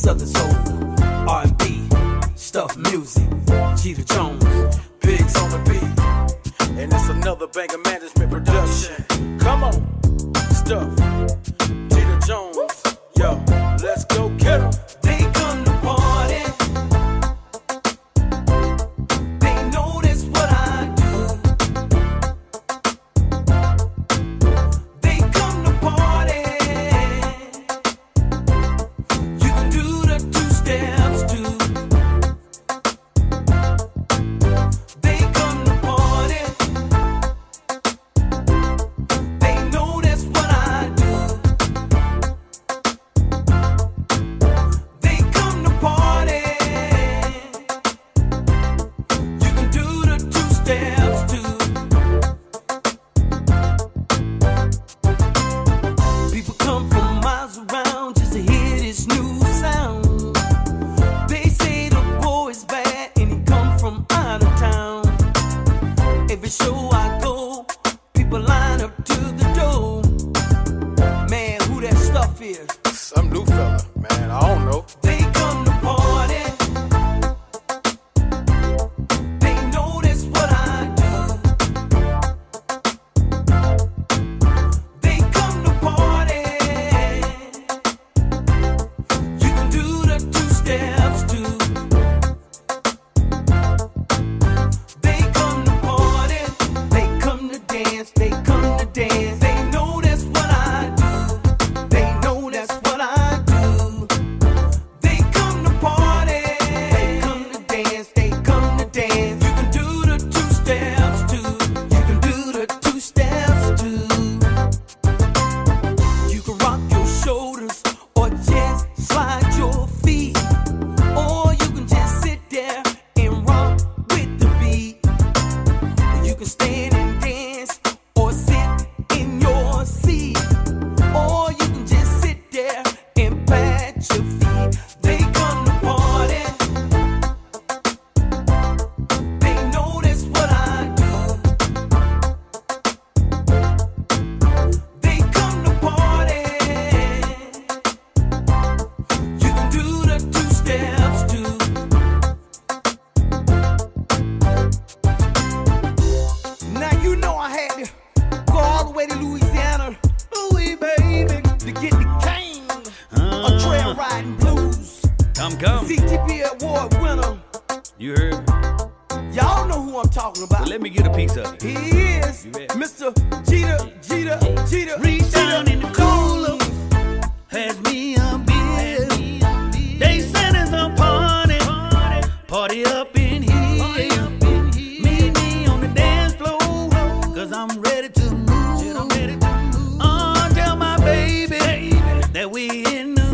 Southern soul, R&B, stuff music, Jeter Jones, Pigs on the beat, and it's another Banger Management production. Come on, stuff, Jeter Jones, yo, let's go get 'em. is new. I had to go all the way to Louisiana, Louis baby, to get the Kang uh, trail riding blues. Come, come. CTP award winner. You heard me. Y'all know who I'm talking about. Well, let me get a piece of it. He is Mr. Jeter, Jeter, Jeter. Reach down in the No.